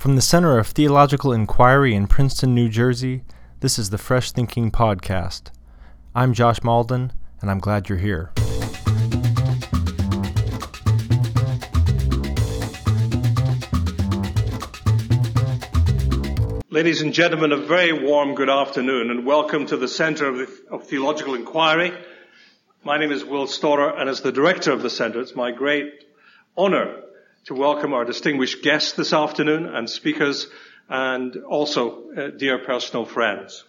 From the Center of Theological Inquiry in Princeton, New Jersey, this is the Fresh Thinking Podcast. I'm Josh Malden, and I'm glad you're here. Ladies and gentlemen, a very warm good afternoon and welcome to the Center of, of Theological Inquiry. My name is Will Storrar, and as the director of the Center, it's my great honor to welcome our distinguished guests this afternoon and speakers and also uh, dear personal friends.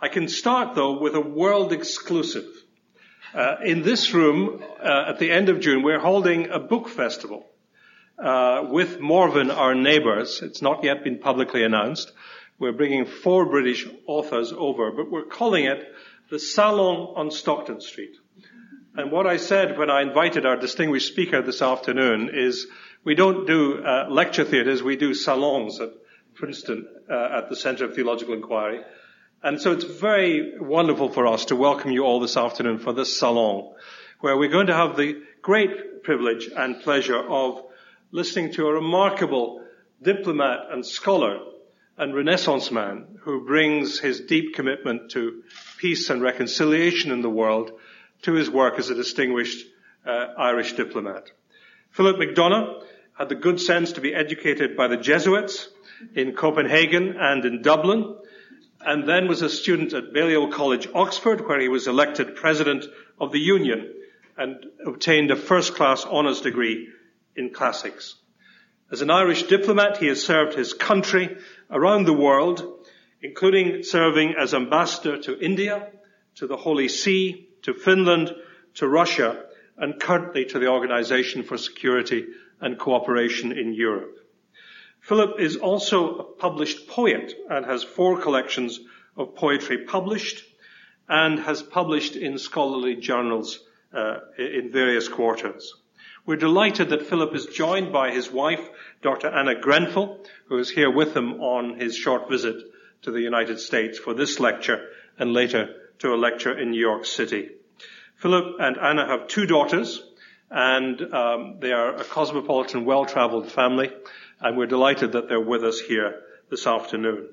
I can start though with a world exclusive. Uh, in this room, uh, at the end of June, we're holding a book festival uh, with Morven, our neighbors. It's not yet been publicly announced. We're bringing four British authors over, but we're calling it the Salon on Stockton Street. And what I said when I invited our distinguished speaker this afternoon is we don't do uh, lecture theatres, we do salons at Princeton uh, at the Centre of Theological Inquiry. And so it's very wonderful for us to welcome you all this afternoon for this salon, where we're going to have the great privilege and pleasure of listening to a remarkable diplomat and scholar and Renaissance man who brings his deep commitment to peace and reconciliation in the world to his work as a distinguished uh, Irish diplomat. Philip McDonagh had the good sense to be educated by the Jesuits in Copenhagen and in Dublin, and then was a student at Balliol College, Oxford, where he was elected president of the Union and obtained a first class honours degree in classics. As an Irish diplomat, he has served his country around the world, including serving as ambassador to India, to the Holy See, to Finland, to Russia, and currently to the Organization for Security and cooperation in Europe. Philip is also a published poet and has four collections of poetry published and has published in scholarly journals uh, in various quarters. We're delighted that Philip is joined by his wife, Dr. Anna Grenfell, who is here with him on his short visit to the United States for this lecture and later to a lecture in New York City. Philip and Anna have two daughters, and um, they are a cosmopolitan, well-traveled family, and we're delighted that they're with us here this afternoon.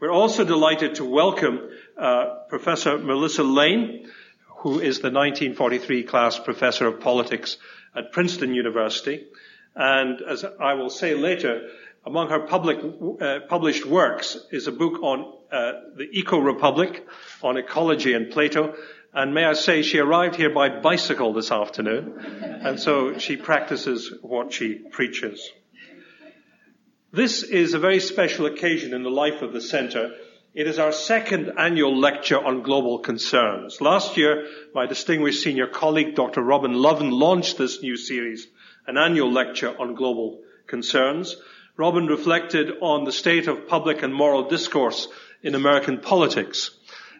We're also delighted to welcome uh, Professor Melissa Lane, who is the 1943 class professor of politics at Princeton University, and as I will say later, among her public, uh, published works is a book on uh, the Eco Republic, on ecology and Plato, and may I say, she arrived here by bicycle this afternoon, and so she practices what she preaches. This is a very special occasion in the life of the Centre. It is our second annual lecture on global concerns. Last year, my distinguished senior colleague, Dr. Robin Lovin, launched this new series, an annual lecture on global concerns. Robin reflected on the state of public and moral discourse in American politics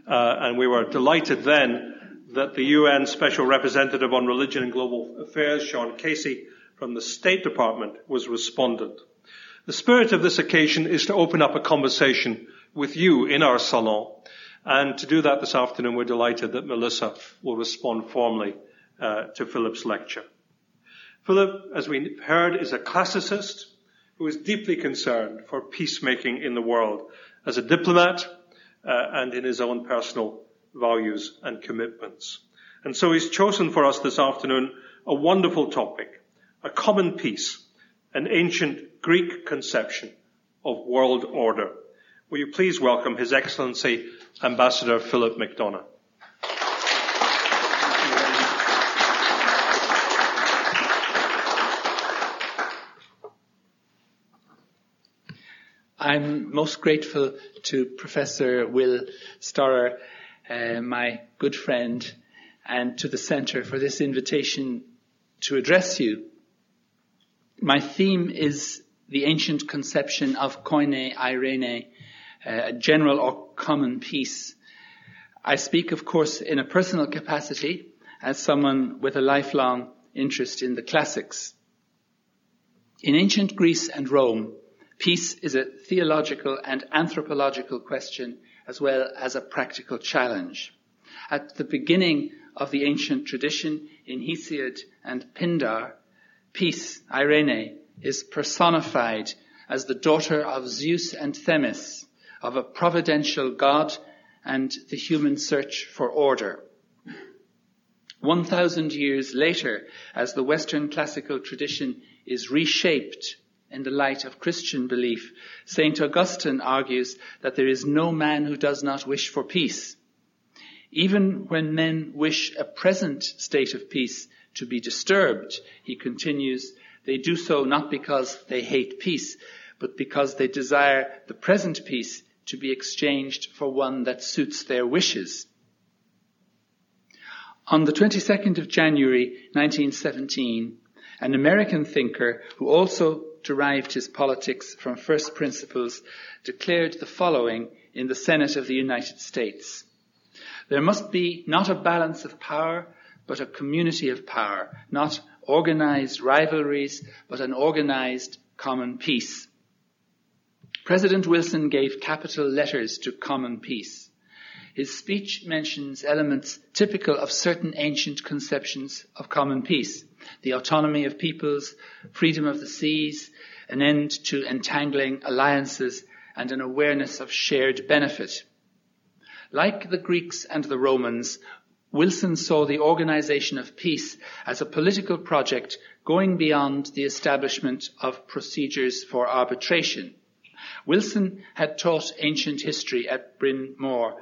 and we were delighted then that the UN Special Representative on Religion and Global Affairs, Shaun Casey, from the State Department, was respondent. The spirit of this occasion is to open up a conversation with you in our salon. And to do that this afternoon, we're delighted that Melissa will respond formally uh, to Philip's lecture. Philip, as we heard, is a classicist who is deeply concerned for peacemaking in the world. As a diplomat, uh, and in his own personal values and commitments. And so he's chosen for us this afternoon a wonderful topic, a common peace, an ancient Greek conception of world order. Will you please welcome His Excellency Ambassador Philip McDonagh. I'm most grateful to Professor Will Storrar, uh, my good friend, and to the Centre for this invitation to address you. My theme is the ancient conception of koine irene, uh, general or common peace. I speak, of course, in a personal capacity as someone with a lifelong interest in the classics. In ancient Greece and Rome, Peace is a theological and anthropological question as well as a practical challenge. At the beginning of the ancient tradition in Hesiod and Pindar, peace, Irene, is personified as the daughter of Zeus and Themis, of a providential God and the human search for order. 1,000 years later, as the Western classical tradition is reshaped in the light of Christian belief, St. Augustine argues that there is no man who does not wish for peace. Even when men wish a present state of peace to be disturbed, he continues, they do so not because they hate peace, but because they desire the present peace to be exchanged for one that suits their wishes. On the 22nd of January 1917, an American thinker who also derived his politics from first principles declared the following in the Senate of the United States. There must be not a balance of power, but a community of power, not organized rivalries, but an organized common peace. President Wilson gave capital letters to common peace. His speech mentions elements typical of certain ancient conceptions of common peace. The autonomy of peoples, freedom of the seas, an end to entangling alliances, and an awareness of shared benefit. Like the Greeks and the Romans, Wilson saw the organization of peace as a political project going beyond the establishment of procedures for arbitration. Wilson had taught ancient history at Bryn Mawr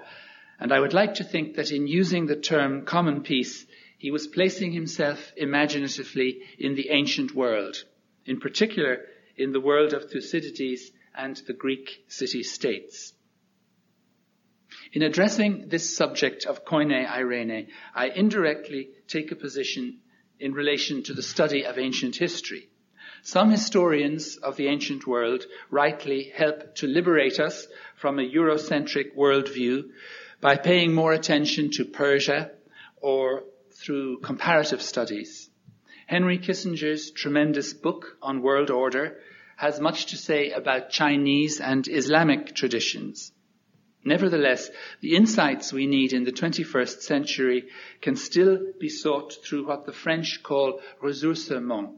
and I would like to think that in using the term common peace, he was placing himself imaginatively in the ancient world, in particular in the world of Thucydides and the Greek city-states. In addressing this subject of Koine Irene, I indirectly take a position in relation to the study of ancient history. Some historians of the ancient world rightly help to liberate us from a Eurocentric worldview by paying more attention to Persia or through comparative studies. Henry Kissinger's tremendous book on world order has much to say about Chinese and Islamic traditions. Nevertheless, the insights we need in the 21st century can still be sought through what the French call ressourcement,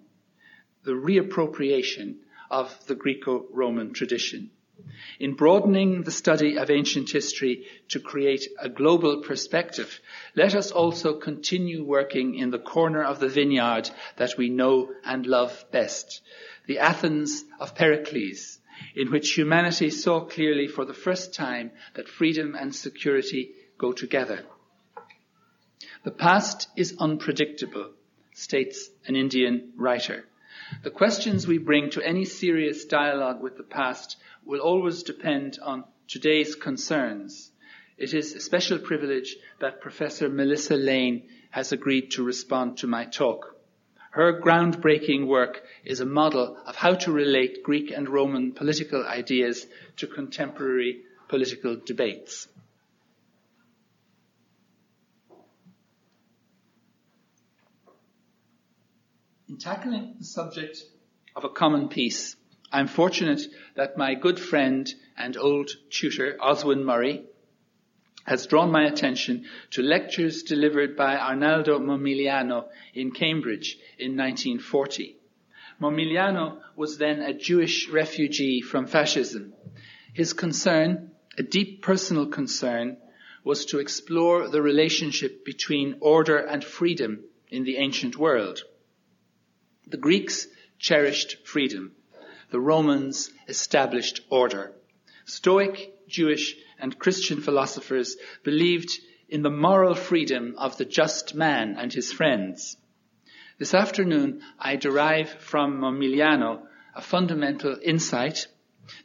the reappropriation of the Greco-Roman tradition. In broadening the study of ancient history to create a global perspective, let us also continue working in the corner of the vineyard that we know and love best, the Athens of Pericles, in which humanity saw clearly for the first time that freedom and security go together. The past is unpredictable, states an Indian writer. The questions we bring to any serious dialogue with the past will always depend on today's concerns. It is a special privilege that Professor Melissa Lane has agreed to respond to my talk. Her groundbreaking work is a model of how to relate Greek and Roman political ideas to contemporary political debates. In tackling the subject of a common peace, I'm fortunate that my good friend and old tutor, Oswyn Murray, has drawn my attention to lectures delivered by Arnaldo Momigliano in Cambridge in 1940. Momigliano was then a Jewish refugee from fascism. His concern, a deep personal concern, was to explore the relationship between order and freedom in the ancient world. The Greeks cherished freedom the Romans established order. Stoic, Jewish, and Christian philosophers believed in the moral freedom of the just man and his friends. This afternoon, I derive from Momigliano a fundamental insight.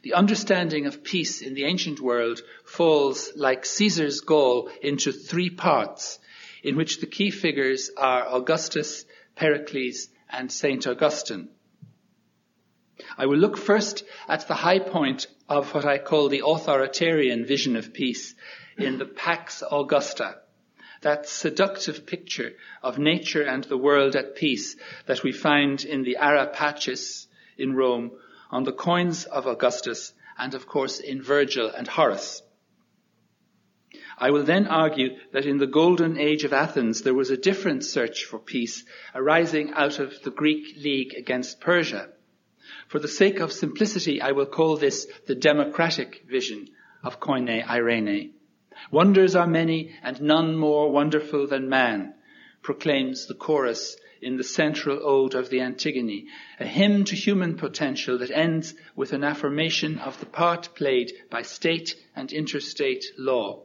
The understanding of peace in the ancient world falls like Caesar's Gaul into three parts, in which the key figures are Augustus, Pericles, and Saint Augustine. I will look first at the high point of what I call the authoritarian vision of peace in the Pax Augusta, that seductive picture of nature and the world at peace that we find in the Ara Pacis in Rome, on the coins of Augustus, and of course in Virgil and Horace. I will then argue that in the golden age of Athens there was a different search for peace arising out of the Greek League against Persia For the sake of simplicity, I will call this the democratic vision of Koine Irene. Wonders are many and none more wonderful than man, proclaims the chorus in the central ode of the Antigone, a hymn to human potential that ends with an affirmation of the part played by state and interstate law.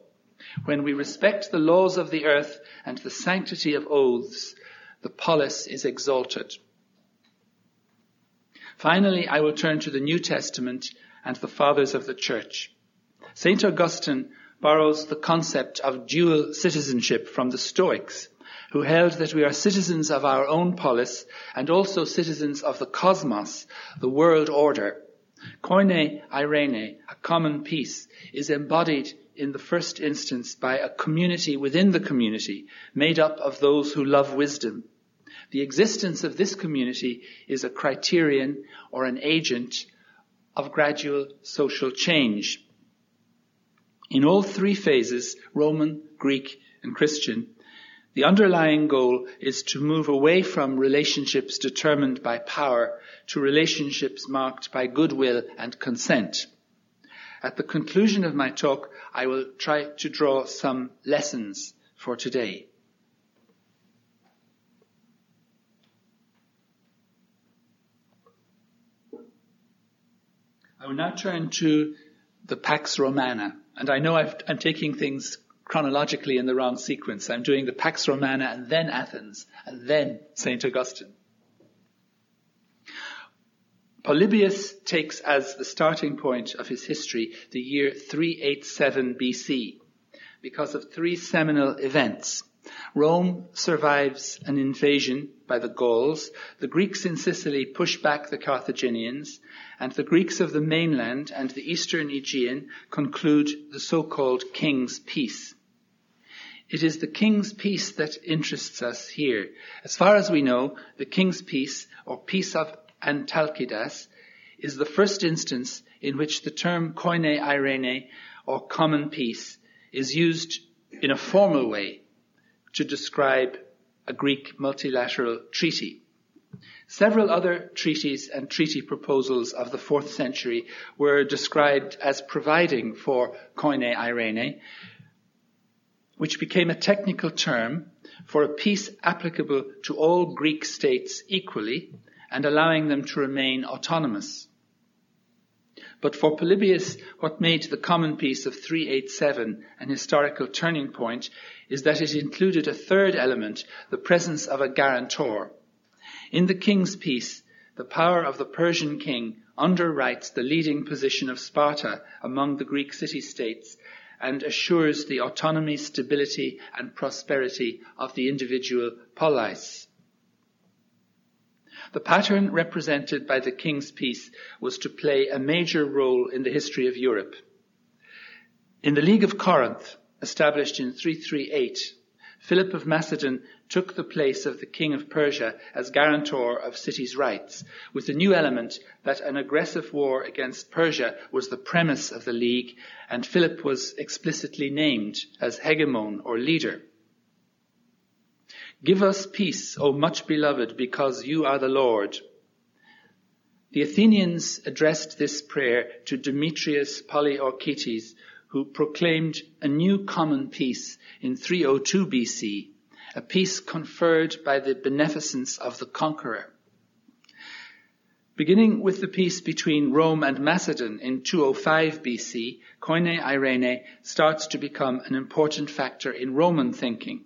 When we respect the laws of the earth and the sanctity of oaths, the polis is exalted. Finally, I will turn to the New Testament and the fathers of the church. St. Augustine borrows the concept of dual citizenship from the Stoics, who held that we are citizens of our own polis and also citizens of the cosmos, the world order. Koine Irene, a common peace, is embodied in the first instance by a community within the community, made up of those who love wisdom. The existence of this community is a criterion or an agent of gradual social change. In all three phases, Roman, Greek, and Christian, the underlying goal is to move away from relationships determined by power to relationships marked by goodwill and consent. At the conclusion of my talk, I will try to draw some lessons for today. I will now turn to the Pax Romana. And I know i am taking things chronologically in the wrong sequence. I'm doing the Pax Romana and then Athens and then St. Augustine. Polybius takes as the starting point of his history the year 387 BC because of three seminal events. Rome survives an invasion by the Gauls, the Greeks in Sicily push back the Carthaginians, and the Greeks of the mainland and the eastern Aegean conclude the so-called King's Peace. It is the King's Peace that interests us here. As far as we know, the King's Peace, or Peace of Antalcidas, is the first instance in which the term koine irene or common peace, is used in a formal way to describe a Greek multilateral treaty. Several other treaties and treaty proposals of the fourth century were described as providing for koine irene, which became a technical term for a peace applicable to all Greek states equally and allowing them to remain autonomous. But for Polybius, what made the common peace of 387 an historical turning point is that it included a third element, the presence of a guarantor. In the king's peace, the power of the Persian king underwrites the leading position of Sparta among the Greek city-states and assures the autonomy, stability, and prosperity of the individual polis. The pattern represented by the King's Peace was to play a major role in the history of Europe. In the League of Corinth, established in 338, Philip of Macedon took the place of the king of Persia as guarantor of cities' rights, with the new element that an aggressive war against Persia was the premise of the League, and Philip was explicitly named as hegemon or leader. Give us peace, O much beloved, because you are the Lord. The Athenians addressed this prayer to Demetrius Poliorcetes, who proclaimed a new common peace in 302 BC, a peace conferred by the beneficence of the conqueror. Beginning with the peace between Rome and Macedon in 205 BC, Koine Eirene starts to become an important factor in Roman thinking.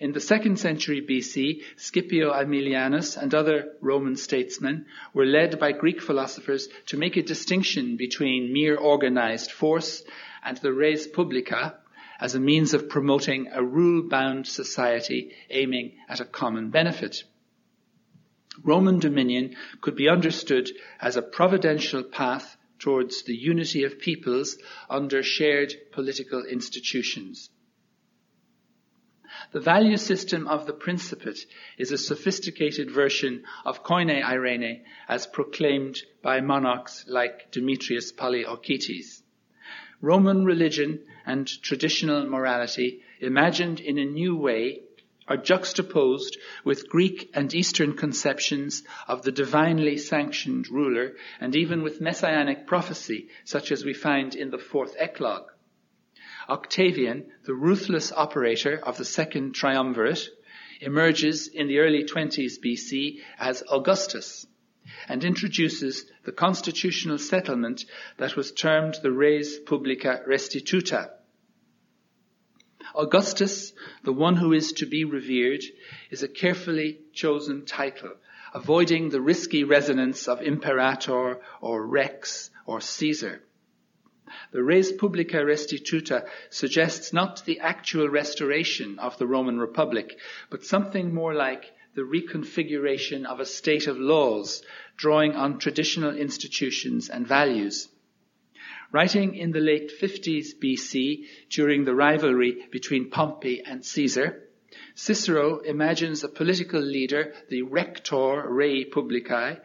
In the second century BC, Scipio Aemilianus and other Roman statesmen were led by Greek philosophers to make a distinction between mere organized force and the res publica as a means of promoting a rule-bound society aiming at a common benefit. Roman dominion could be understood as a providential path towards the unity of peoples under shared political institutions. The value system of the Principate is a sophisticated version of Koine Irene as proclaimed by monarchs like Demetrius Poliorcetes. Roman religion and traditional morality imagined in a new way are juxtaposed with Greek and Eastern conceptions of the divinely sanctioned ruler and even with messianic prophecy such as we find in the fourth eclogue. Octavian, the ruthless operator of the second triumvirate, emerges in the early 20s BC as Augustus and introduces the constitutional settlement that was termed the res publica restituta. Augustus, the one who is to be revered, is a carefully chosen title, avoiding the risky resonance of imperator or rex or Caesar. The res publica restituta suggests not the actual restoration of the Roman Republic, but something more like the reconfiguration of a state of laws, drawing on traditional institutions and values. Writing in the late 50s BC during the rivalry between Pompey and Caesar, Cicero imagines a political leader, the rector rei publicae,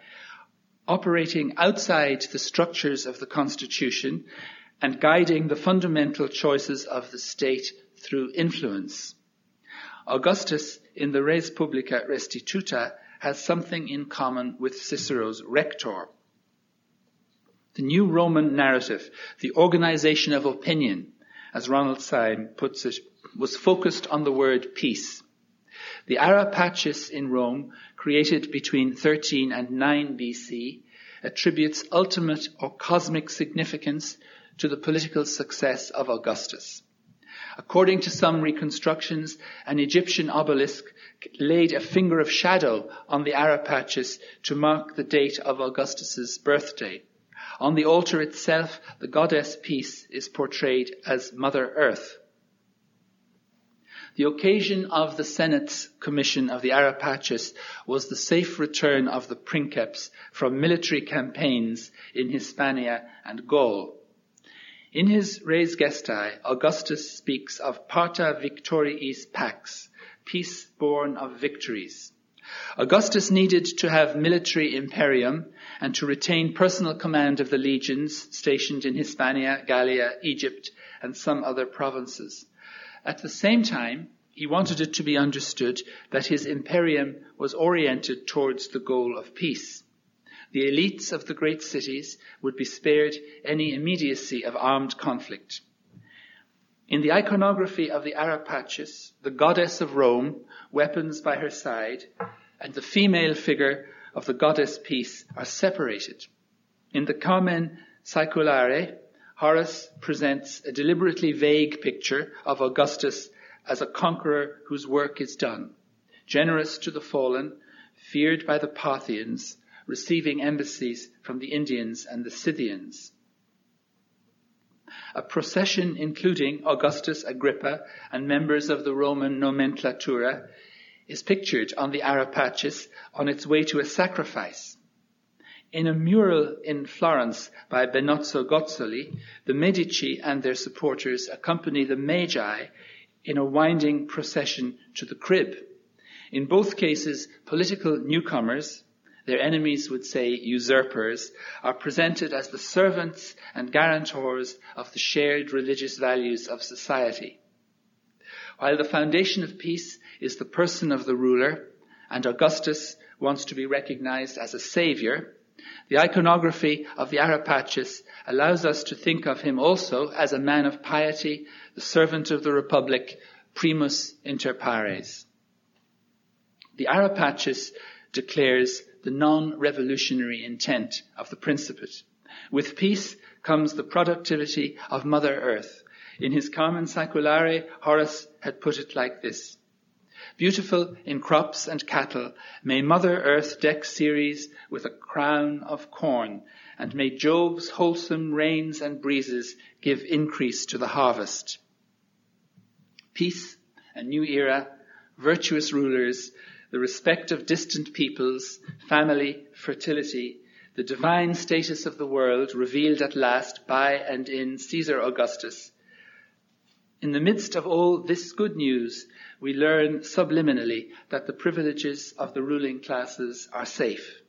operating outside the structures of the constitution and guiding the fundamental choices of the state through influence. Augustus in the Res Publica Restituta has something in common with Cicero's rector. The new Roman narrative, the organization of opinion, as Ronald Syme puts it, was focused on the word peace. The Ara Pacis in Rome, created between 13 and 9 BC, attributes ultimate or cosmic significance to the political success of Augustus. According to some reconstructions, an Egyptian obelisk laid a finger of shadow on the Ara Pacis to mark the date of Augustus's birthday. On the altar itself, the goddess Peace is portrayed as Mother Earth. The occasion of the Senate's commission of the Ara Pacis was the safe return of the princeps from military campaigns in Hispania and Gaul. In his Res Gestae, Augustus speaks of parta victoriis pax, peace born of victories. Augustus needed to have military imperium and to retain personal command of the legions stationed in Hispania, Gallia, Egypt, and some other provinces. At the same time, he wanted it to be understood that his imperium was oriented towards the goal of peace. The elites of the great cities would be spared any immediacy of armed conflict. In the iconography of the Ara Pacis, the goddess of Rome, weapons by her side, and the female figure of the goddess peace are separated. In the Carmen Saeculare, Horace presents a deliberately vague picture of Augustus as a conqueror whose work is done, generous to the fallen, feared by the Parthians, receiving embassies from the Indians and the Scythians. A procession including Augustus Agrippa and members of the Roman nomenclatura is pictured on the Ara Pacis on its way to a sacrifice. In a mural in Florence by Benozzo Gozzoli, the Medici and their supporters accompany the Magi in a winding procession to the crib. In both cases, political newcomers, their enemies would say usurpers, are presented as the servants and guarantors of the shared religious values of society. While the foundation of peace is the person of the ruler, and Augustus wants to be recognized as a savior, the iconography of the Ara Pacis allows us to think of him also as a man of piety, the servant of the Republic, primus inter pares. The Ara Pacis declares the non-revolutionary intent of the Principate. With peace comes the productivity of Mother Earth. In his Carmen Saeculare, Horace had put it like this. Beautiful in crops and cattle, may Mother Earth deck Ceres with a crown of corn, and may Jove's wholesome rains and breezes give increase to the harvest. Peace, a new era, virtuous rulers, the respect of distant peoples, family, fertility, the divine status of the world revealed at last by and in Caesar Augustus. In the midst of all this good news, we learn subliminally that the privileges of the ruling classes are safe.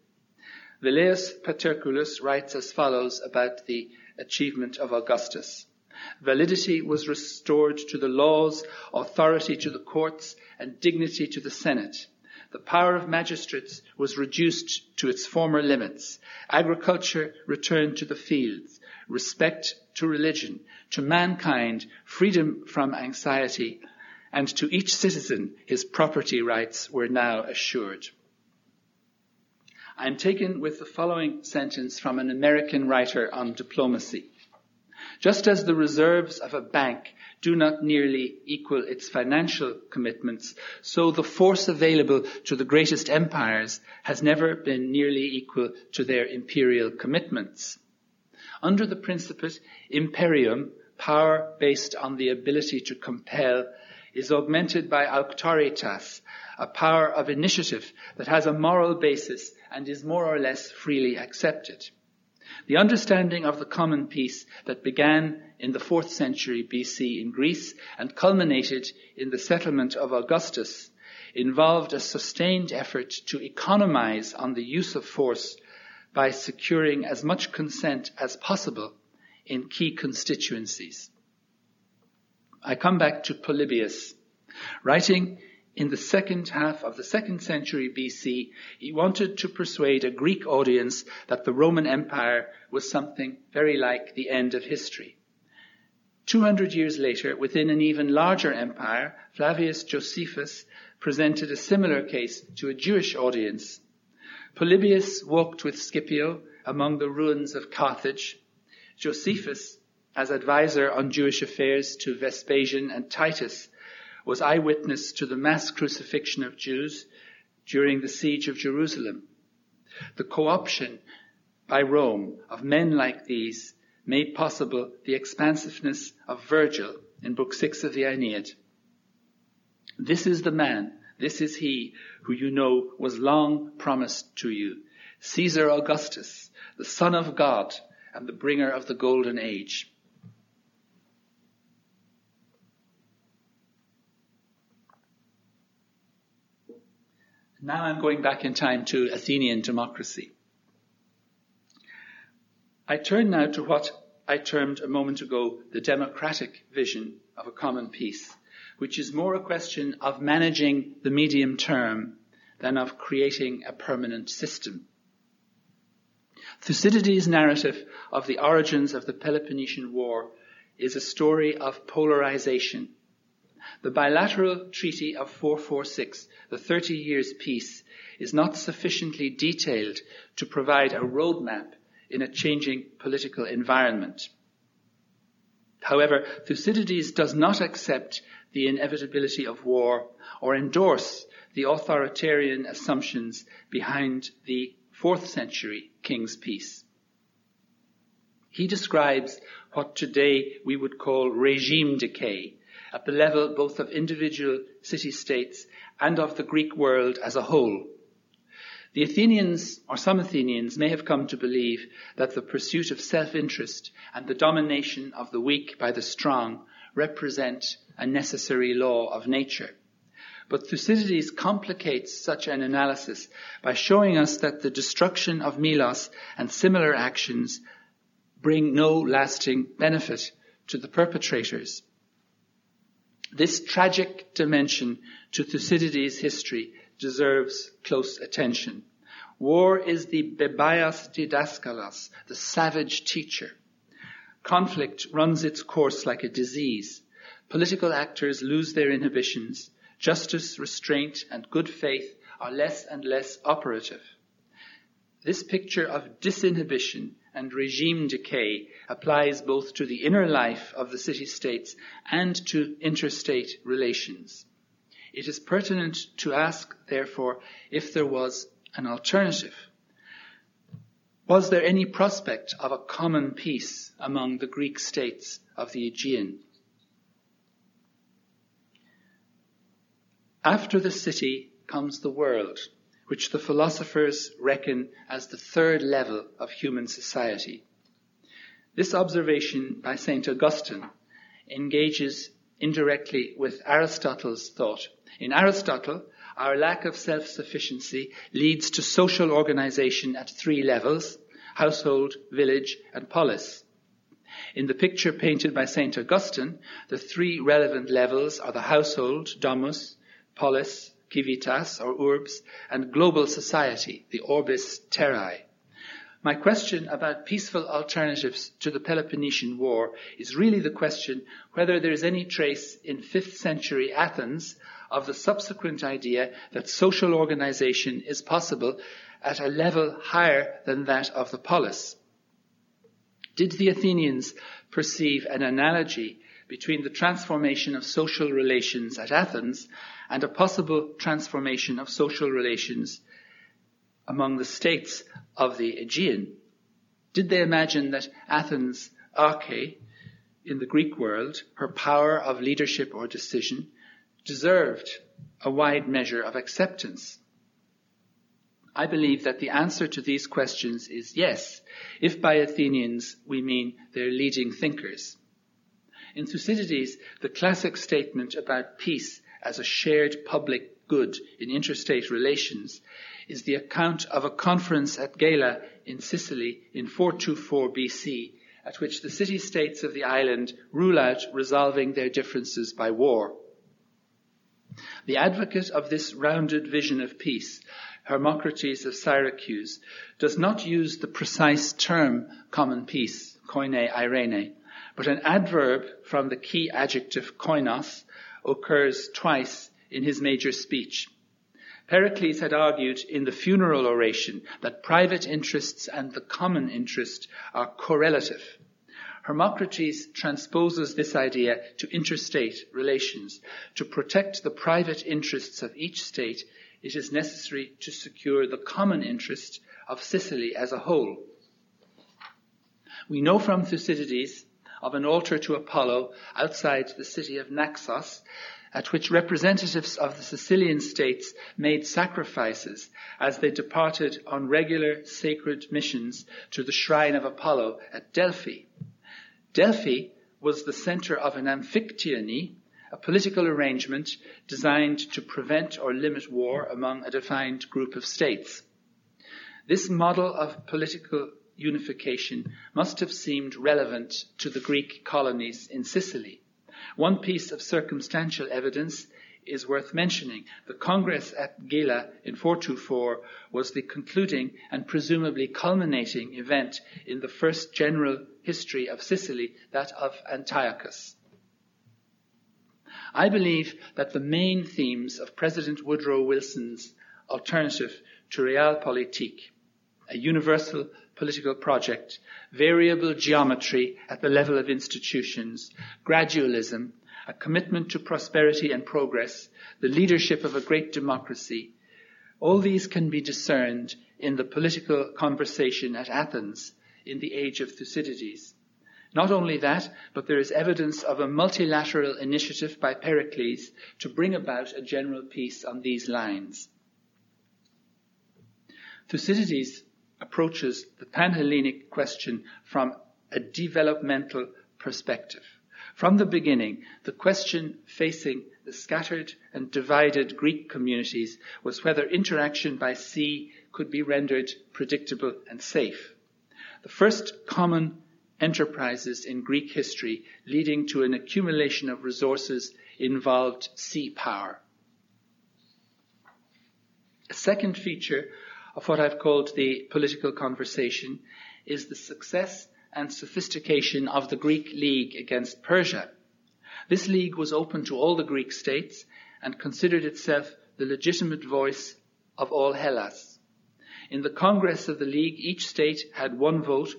Velleius Paterculus writes as follows about the achievement of Augustus. Validity was restored to the laws, authority to the courts, and dignity to the Senate. The power of magistrates was reduced to its former limits. Agriculture returned to the fields. Respect to religion, to mankind, freedom from anxiety, and to each citizen his property rights were now assured. I am taken with the following sentence from an American writer on diplomacy. Just as the reserves of a bank do not nearly equal its financial commitments, so the force available to the greatest empires has never been nearly equal to their imperial commitments. Under the Principate, imperium, power based on the ability to compel, is augmented by auctoritas, a power of initiative that has a moral basis and is more or less freely accepted. The understanding of the common peace that began in the fourth century BC in Greece and culminated in the settlement of Augustus involved a sustained effort to economize on the use of force by securing as much consent as possible in key constituencies. I come back to Polybius. Writing in the second half of the second century BC, he wanted to persuade a Greek audience that the Roman Empire was something very like the end of history. 200 years later, within an even larger empire, Flavius Josephus presented a similar case to a Jewish audience. Polybius walked with Scipio among the ruins of Carthage. Josephus, as advisor on Jewish affairs to Vespasian and Titus, was eyewitness to the mass crucifixion of Jews during the siege of Jerusalem. The co-option by Rome of men like these made possible the expansiveness of Virgil in Book 6 of the Aeneid. This is the man, this is he who you know was long promised to you, Caesar Augustus, the son of God and the bringer of the golden age. Now I'm going back in time to Athenian democracy. I turn now to what I termed a moment ago the democratic vision of a common peace, which is more a question of managing the medium term than of creating a permanent system. Thucydides' narrative of the origins of the Peloponnesian War is a story of polarization the bilateral treaty of 446, the 30 years peace, is not sufficiently detailed to provide a roadmap in a changing political environment. However, Thucydides does not accept the inevitability of war or endorse the authoritarian assumptions behind the fourth century king's peace. He describes what today we would call regime decay, at the level both of individual city-states and of the Greek world as a whole. The Athenians, or some Athenians, may have come to believe that the pursuit of self-interest and the domination of the weak by the strong represent a necessary law of nature. But Thucydides complicates such an analysis by showing us that the destruction of Milos and similar actions bring no lasting benefit to the perpetrators. This tragic dimension to Thucydides' history deserves close attention. War is the biaios didaskalos, the savage teacher. Conflict runs its course like a disease. Political actors lose their inhibitions. Justice, restraint, and good faith are less and less operative. This picture of disinhibition and regime decay applies both to the inner life of the city-states and to interstate relations. It is pertinent to ask, therefore, if there was an alternative. Was there any prospect of a common peace among the Greek states of the Aegean? After the city comes the world which the philosophers reckon as the third level of human society. This observation by St. Augustine engages indirectly with Aristotle's thought. In Aristotle, our lack of self-sufficiency leads to social organization at three levels, household, village, and polis. In the picture painted by St. Augustine, the three relevant levels are the household, domus, polis, civitas or urbs, and global society, the orbis terrae. My question about peaceful alternatives to the Peloponnesian War is really the question whether there is any trace in 5th century Athens of the subsequent idea that social organization is possible at a level higher than that of the polis. Did the Athenians perceive an analogy between the transformation of social relations at Athens and a possible transformation of social relations among the states of the Aegean? Did they imagine that Athens, arche, in the Greek world, her power of leadership or decision, deserved a wide measure of acceptance? I believe that the answer to these questions is yes, if by Athenians we mean their leading thinkers. In Thucydides, the classic statement about peace as a shared public good in interstate relations is the account of a conference at Gela in Sicily in 424 BC, at which the city states of the island rule out resolving their differences by war. The advocate of this rounded vision of peace Hermocrates of Syracuse, does not use the precise term common peace, koine irene, but an adverb from the key adjective koinos occurs twice in his major speech. Pericles had argued in the funeral oration that private interests and the common interest are correlative. Hermocrates transposes this idea to interstate relations. To protect the private interests of each state, it is necessary to secure the common interest of Sicily as a whole. We know from Thucydides of an altar to Apollo outside the city of Naxos, at which representatives of the Sicilian states made sacrifices as they departed on regular sacred missions to the shrine of Apollo at Delphi. Delphi was the center of an amphictyony, a political arrangement designed to prevent or limit war among a defined group of states. This model of political unification must have seemed relevant to the Greek colonies in Sicily. One piece of circumstantial evidence is worth mentioning. The Congress at Gela in 424 was the concluding and presumably culminating event in the first general history of Sicily, that of Antiochus. I believe that the main themes of President Woodrow Wilson's alternative to Realpolitik, a universal political project, variable geometry at the level of institutions, gradualism, a commitment to prosperity and progress, the leadership of a great democracy, all these can be discerned in the political conversation at Athens in the age of Thucydides. Not only that, but there is evidence of a multilateral initiative by Pericles to bring about a general peace on these lines. Thucydides approaches the Panhellenic question from a developmental perspective. From the beginning, the question facing the scattered and divided Greek communities was whether interaction by sea could be rendered predictable and safe. The first common enterprises in Greek history leading to an accumulation of resources involved sea power. A second feature of what I've called the political conversation is the success and sophistication of the Greek League against Persia. This league was open to all the Greek states and considered itself the legitimate voice of all Hellas. In the Congress of the League, each state had one vote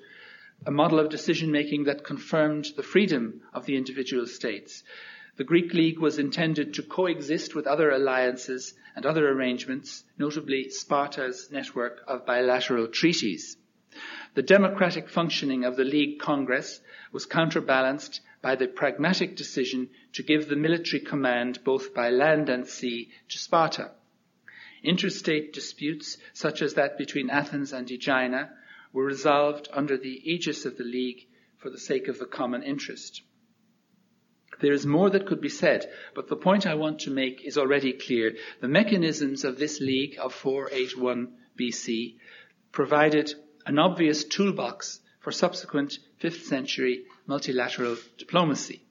a model of decision making that confirmed the freedom of the individual states. The Greek League was intended to coexist with other alliances and other arrangements, notably Sparta's network of bilateral treaties. The democratic functioning of the League Congress was counterbalanced by the pragmatic decision to give the military command both by land and sea to Sparta. Interstate disputes, such as that between Athens and Aegina, were resolved under the aegis of the League for the sake of the common interest. There is more that could be said, but the point I want to make is already clear. The mechanisms of this League of 481 BC provided an obvious toolbox for subsequent 5th century multilateral diplomacy.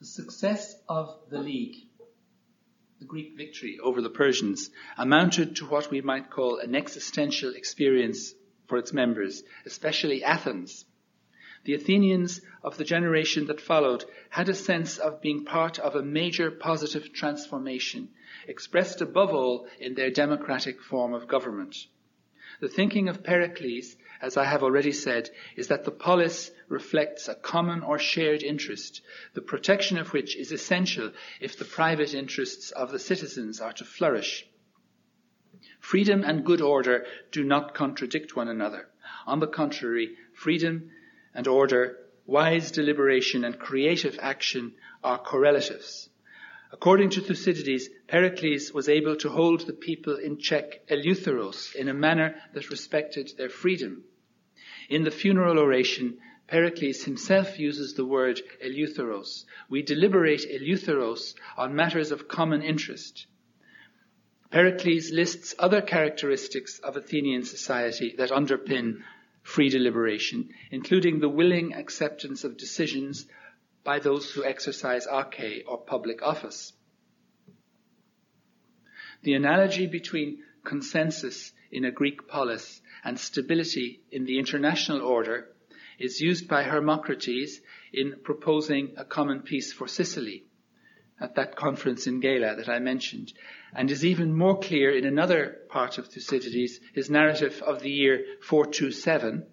The success of the League, the Greek victory over the Persians, amounted to what we might call an existential experience for its members, especially Athens. The Athenians of the generation that followed had a sense of being part of a major positive transformation, expressed above all in their democratic form of government. The thinking of Pericles, as I have already said, is that the polis reflects a common or shared interest, the protection of which is essential if the private interests of the citizens are to flourish. Freedom and good order do not contradict one another. On the contrary, freedom and order, wise deliberation and creative action are correlatives. According to Thucydides, Pericles was able to hold the people in check eleutheros in a manner that respected their freedom. In the funeral oration, Pericles himself uses the word eleutheros. We deliberate eleutheros on matters of common interest. Pericles lists other characteristics of Athenian society that underpin free deliberation, including the willing acceptance of decisions by those who exercise arche or public office. The analogy between consensus in a Greek polis and stability in the international order is used by Hermocrates in proposing a common peace for Sicily at that conference in Gela that I mentioned, and is even more clear in another part of Thucydides, his narrative of the year 427,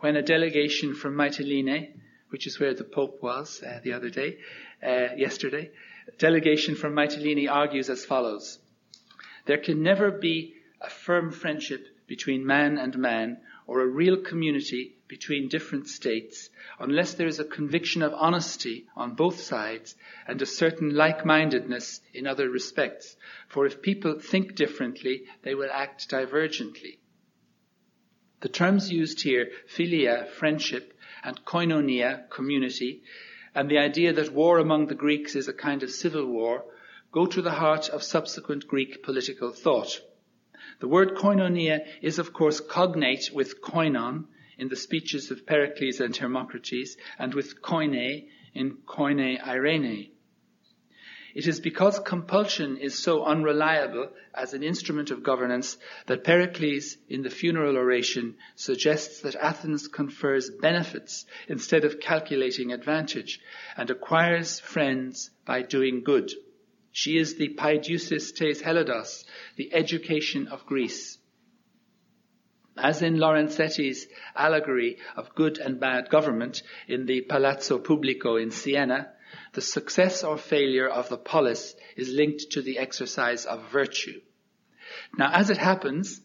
when a delegation from Mytilene, which is where the Pope was uh, the other day, uh, yesterday, delegation from Mytilene argues as follows. There can never be a firm friendship between man and man or a real community between different states unless there is a conviction of honesty on both sides and a certain like-mindedness in other respects. For if people think differently, they will act divergently. The terms used here, philia, friendship, and koinonia, community, and the idea that war among the Greeks is a kind of civil war, go to the heart of subsequent Greek political thought. The word koinonia is of course cognate with koinon in the speeches of Pericles and Hermocrates and with koine in koine irene. It is because compulsion is so unreliable as an instrument of governance that Pericles in the funeral oration suggests that Athens confers benefits instead of calculating advantage and acquires friends by doing good. She is the paideusis tes Hellados, the education of Greece. As in Lorenzetti's allegory of good and bad government in the Palazzo Pubblico in Siena, the success or failure of the polis is linked to the exercise of virtue. Now, as it happens,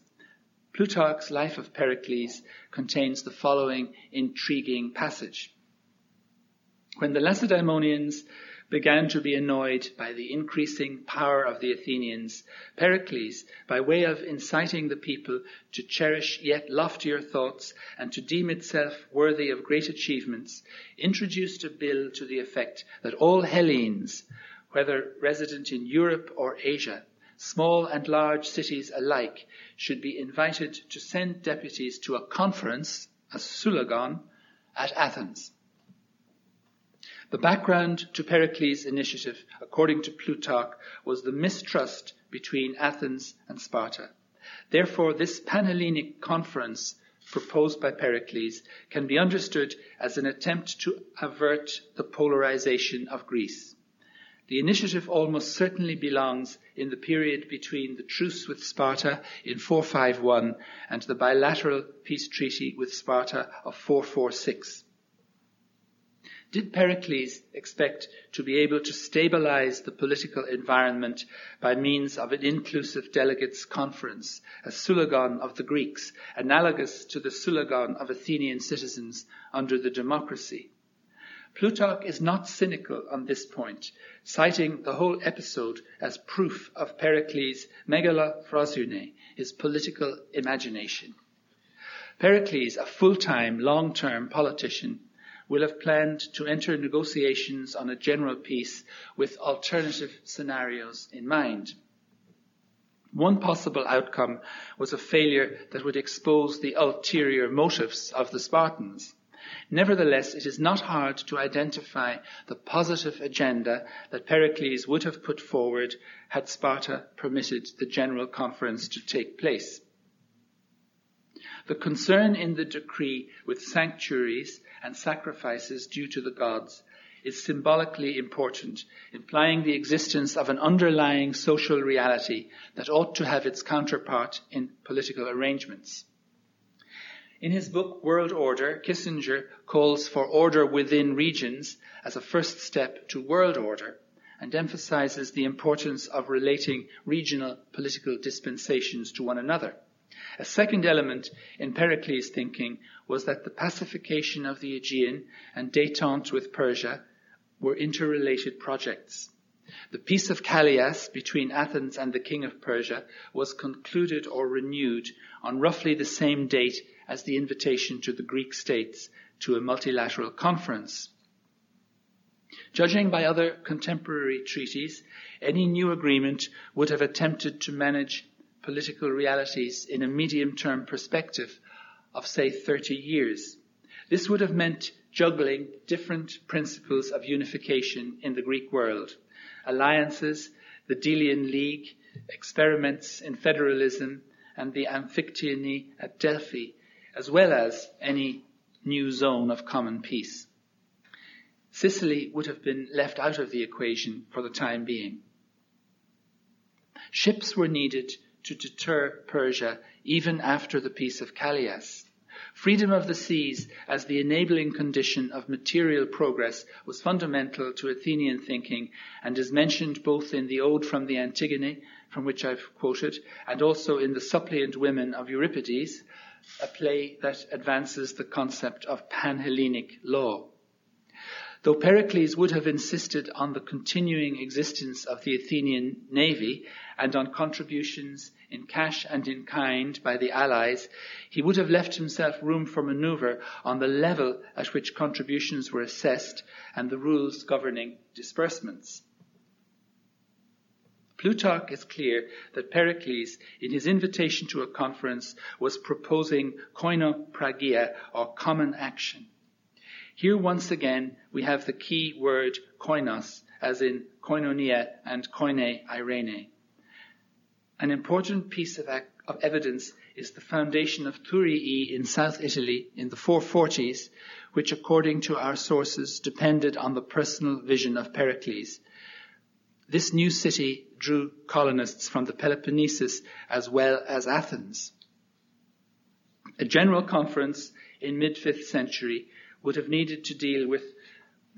Plutarch's Life of Pericles contains the following intriguing passage. When the Lacedaemonians began to be annoyed by the increasing power of the Athenians, Pericles, by way of inciting the people to cherish yet loftier thoughts and to deem itself worthy of great achievements, introduced a bill to the effect that all Hellenes, whether resident in Europe or Asia, small and large cities alike, should be invited to send deputies to a conference, a syllogon, at Athens. The background to Pericles' initiative, according to Plutarch, was the mistrust between Athens and Sparta. Therefore, this Panhellenic conference proposed by Pericles can be understood as an attempt to avert the polarization of Greece. The initiative almost certainly belongs in the period between the truce with Sparta in 451 and the bilateral peace treaty with Sparta of 446. Did Pericles expect to be able to stabilize the political environment by means of an inclusive delegates conference, a syllogon of the Greeks, analogous to the syllogon of Athenian citizens under the democracy? Plutarch is not cynical on this point, citing the whole episode as proof of Pericles' megalophrosyne, his political imagination. Pericles, a full-time, long-term politician, will have planned to enter negotiations on a general peace with alternative scenarios in mind. One possible outcome was a failure that would expose the ulterior motives of the Spartans. Nevertheless, it is not hard to identify the positive agenda that Pericles would have put forward had Sparta permitted the General Conference to take place. The concern in the decree with sanctuaries and sacrifices due to the gods is symbolically important, implying the existence of an underlying social reality that ought to have its counterpart in political arrangements. In his book World Order, Kissinger calls for order within regions as a first step to world order and emphasizes the importance of relating regional political dispensations to one another. A second element in Pericles' thinking was that the pacification of the Aegean and détente with Persia were interrelated projects. The Peace of Callias between Athens and the King of Persia was concluded or renewed on roughly the same date as the invitation to the Greek states to a multilateral conference. Judging by other contemporary treaties, any new agreement would have attempted to manage political realities in a medium term perspective of, say, 30 years. This would have meant juggling different principles of unification in the Greek world. Alliances, the Delian League, experiments in federalism, and the Amphictyony at Delphi, as well as any new zone of common peace. Sicily would have been left out of the equation for the time being. Ships were needed to deter Persia even after the Peace of Callias. Freedom of the seas as the enabling condition of material progress was fundamental to Athenian thinking and is mentioned both in the Ode from the Antigone, from which I've quoted, and also in The Suppliant Women of Euripides, a play that advances the concept of Panhellenic law. Though Pericles would have insisted on the continuing existence of the Athenian navy and on contributions in cash and in kind by the allies, he would have left himself room for maneuver on the level at which contributions were assessed and the rules governing disbursements. Plutarch is clear that Pericles, in his invitation to a conference, was proposing koinopragia, or common action. Here once again we have the key word koinos, as in koinonia and koine irene. An important piece of, ac- of evidence is the foundation of Thurii in South Italy in the 440s, which according to our sources depended on the personal vision of Pericles. This new city drew colonists from the Peloponnesus as well as Athens. A general conference in mid-5th century would have needed to deal with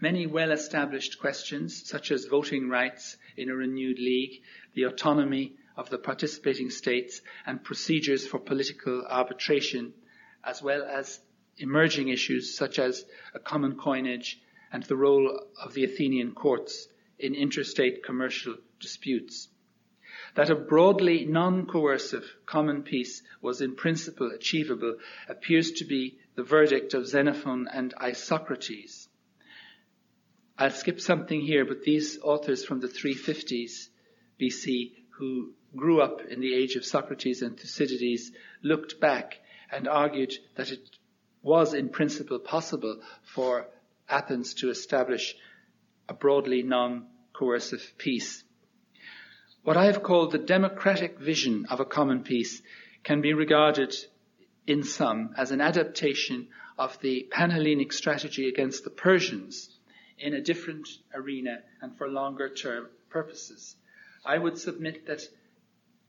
many well-established questions such as voting rights in a renewed league, the autonomy of the participating states and procedures for political arbitration, as well as emerging issues such as a common coinage and the role of the Athenian courts in interstate commercial disputes. That a broadly non-coercive common peace was in principle achievable appears to be the verdict of Xenophon and Isocrates. I'll skip something here, but these authors from the 350s BC who grew up in the age of Socrates and Thucydides looked back and argued that it was in principle possible for Athens to establish a broadly non-coercive peace. What I have called the democratic vision of a common peace can be regarded in sum as an adaptation of the Panhellenic strategy against the Persians in a different arena and for longer term purposes. I would submit that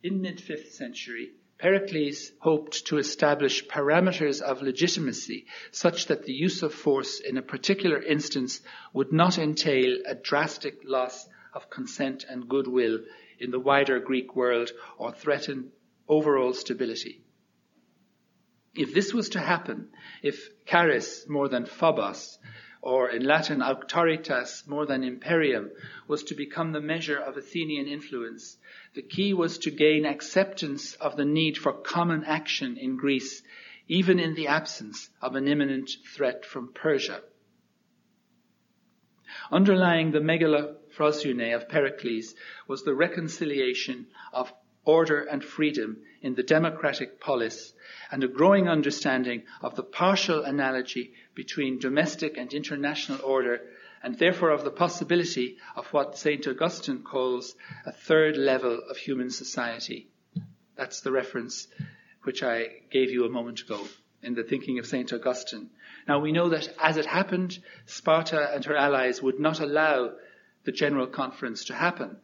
in mid 5th century, Pericles hoped to establish parameters of legitimacy such that the use of force in a particular instance would not entail a drastic loss of consent and goodwill in the wider Greek world or threaten overall stability. If this was to happen, if charis more than phobos, or in Latin auctoritas more than imperium, was to become the measure of Athenian influence, the key was to gain acceptance of the need for common action in Greece, even in the absence of an imminent threat from Persia. Underlying the megalophrosyne of Pericles was the reconciliation of order and freedom in the democratic polis and a growing understanding of the partial analogy between domestic and international order and therefore of the possibility of what St. Augustine calls a third level of human society. That's the reference which I gave you a moment ago in the thinking of St. Augustine. Now we know that as it happened, Sparta and her allies would not allow the general conference to happen.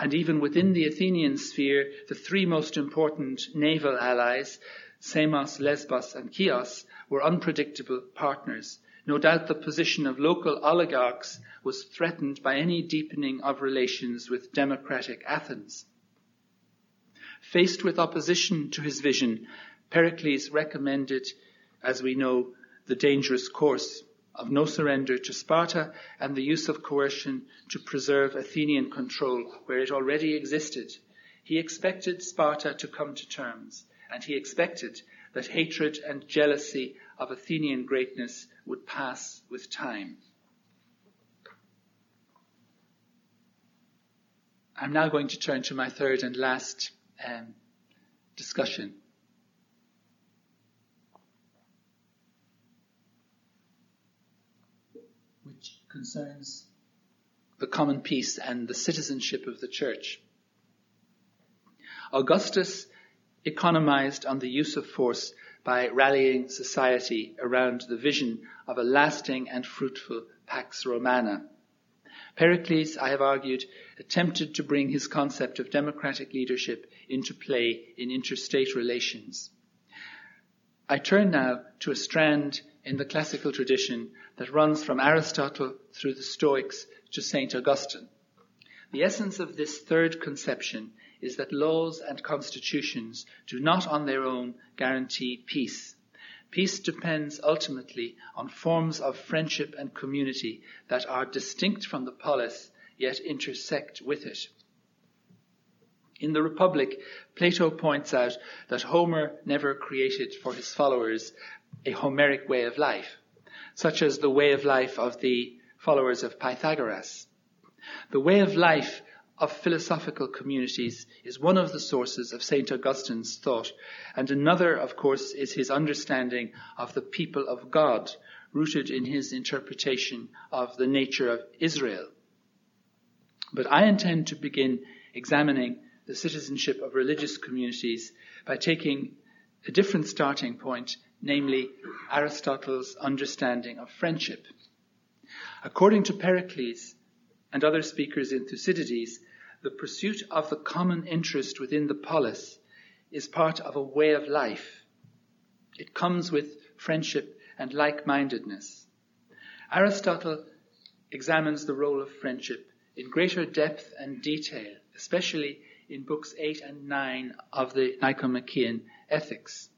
And even within the Athenian sphere, the three most important naval allies, Samos, Lesbos, and Chios, were unpredictable partners. No doubt the position of local oligarchs was threatened by any deepening of relations with democratic Athens. Faced with opposition to his vision, Pericles recommended, as we know, the dangerous course of no surrender to Sparta and the use of coercion to preserve Athenian control where it already existed. He expected Sparta to come to terms, and he expected that hatred and jealousy of Athenian greatness would pass with time. I'm now going to turn to my third and last um, discussion which concerns the common peace and the citizenship of the church. Augustus economized on the use of force by rallying society around the vision of a lasting and fruitful Pax Romana. Pericles, I have argued, attempted to bring his concept of democratic leadership into play in interstate relations. I turn now to a strand in the classical tradition that runs from Aristotle through the Stoics to St. Augustine. The essence of this third conception is that laws and constitutions do not on their own guarantee peace. Peace depends ultimately on forms of friendship and community that are distinct from the polis yet intersect with it. In the Republic, Plato points out that Homer never created for his followers a Homeric way of life, such as the way of life of the followers of Pythagoras. The way of life of philosophical communities is one of the sources of St. Augustine's thought, and another, of course, is his understanding of the people of God, rooted in his interpretation of the nature of Israel. But I intend to begin examining the citizenship of religious communities by taking a different starting point, namely Aristotle's understanding of friendship. According to Pericles and other speakers in Thucydides, the pursuit of the common interest within the polis is part of a way of life. It comes with friendship and like-mindedness. Aristotle examines the role of friendship in greater depth and detail, especially in books 8 and 9 of the Nicomachean Ethics.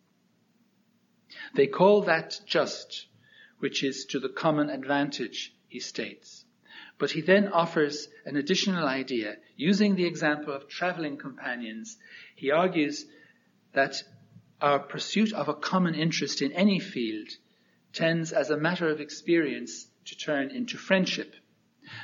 They call that just, which is to the common advantage, he states. But he then offers an additional idea. Using the example of traveling companions, he argues that our pursuit of a common interest in any field tends as a matter of experience to turn into friendship.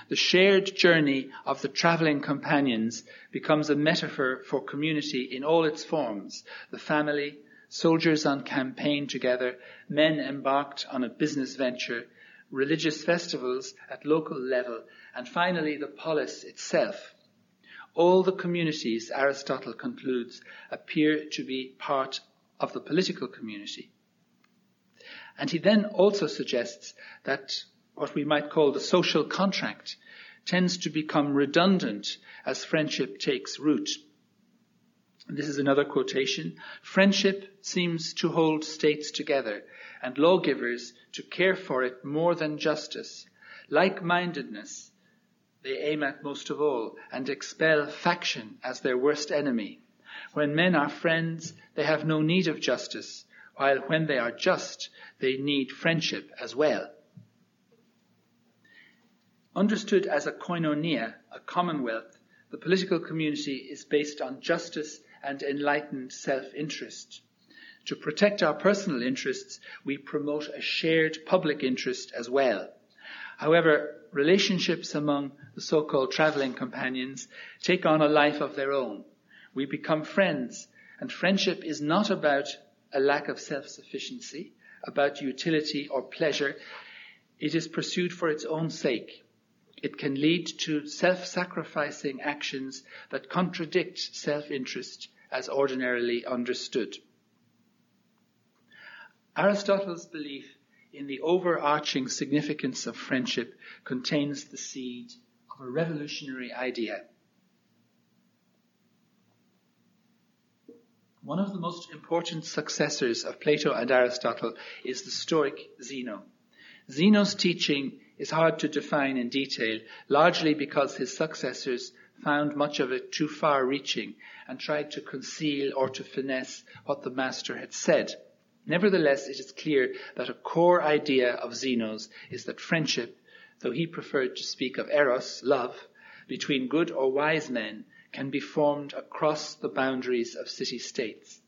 The shared journey of the traveling companions becomes a metaphor for community in all its forms. The family, soldiers on campaign together, men embarked on a business venture, religious festivals at local level, and finally the polis itself. All the communities, Aristotle concludes, appear to be part of the political community. And he then also suggests that what we might call the social contract tends to become redundant as friendship takes root. This is another quotation. Friendship seems to hold states together and lawgivers to care for it more than justice. Like-mindedness they aim at most of all and expel faction as their worst enemy. When men are friends, they have no need of justice, while when they are just, they need friendship as well. Understood as a koinonia, a commonwealth, the political community is based on justice and enlightened self-interest. To protect our personal interests, we promote a shared public interest as well. However, relationships among the so-called traveling companions take on a life of their own. We become friends, and friendship is not about a lack of self-sufficiency, about utility or pleasure. It is pursued for its own sake. It can lead to self-sacrificing actions that contradict self-interest as ordinarily understood. Aristotle's belief in the overarching significance of friendship contains the seed of a revolutionary idea. One of the most important successors of Plato and Aristotle is the Stoic Zeno. Zeno's teaching is hard to define in detail, largely because his successors found much of it too far reaching and tried to conceal or to finesse what the master had said. Nevertheless, it is clear that a core idea of Zeno's is that friendship, though he preferred to speak of eros, love, between good or wise men can be formed across the boundaries of city-states.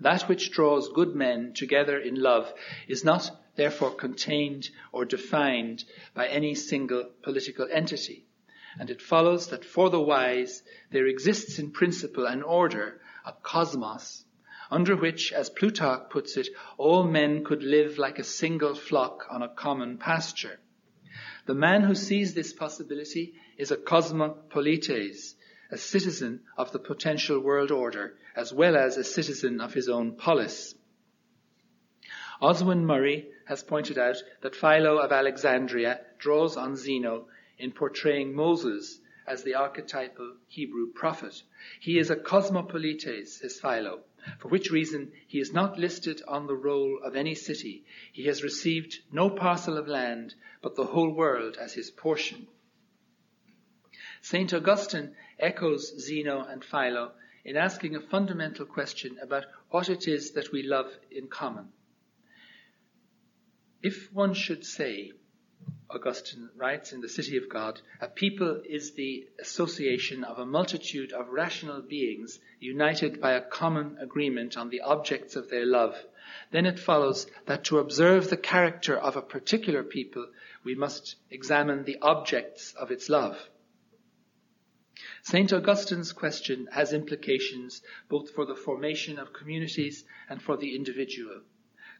That which draws good men together in love is not therefore contained or defined by any single political entity. And it follows that for the wise there exists in principle an order, a cosmos, under which, as Plutarch puts it, all men could live like a single flock on a common pasture. The man who sees this possibility is a cosmopolites, a citizen of the potential world order, as well as a citizen of his own polis. Oswyn Murray has pointed out that Philo of Alexandria draws on Zeno in portraying Moses as the archetypal Hebrew prophet. He is a cosmopolites, says Philo, for which reason he is not listed on the roll of any city. He has received no parcel of land, but the whole world as his portion. St. Augustine echoes Zeno and Philo in asking a fundamental question about what it is that we love in common. If one should say, Augustine writes in The City of God, a people is the association of a multitude of rational beings united by a common agreement on the objects of their love, then it follows that to observe the character of a particular people, we must examine the objects of its love. St. Augustine's question has implications both for the formation of communities and for the individual.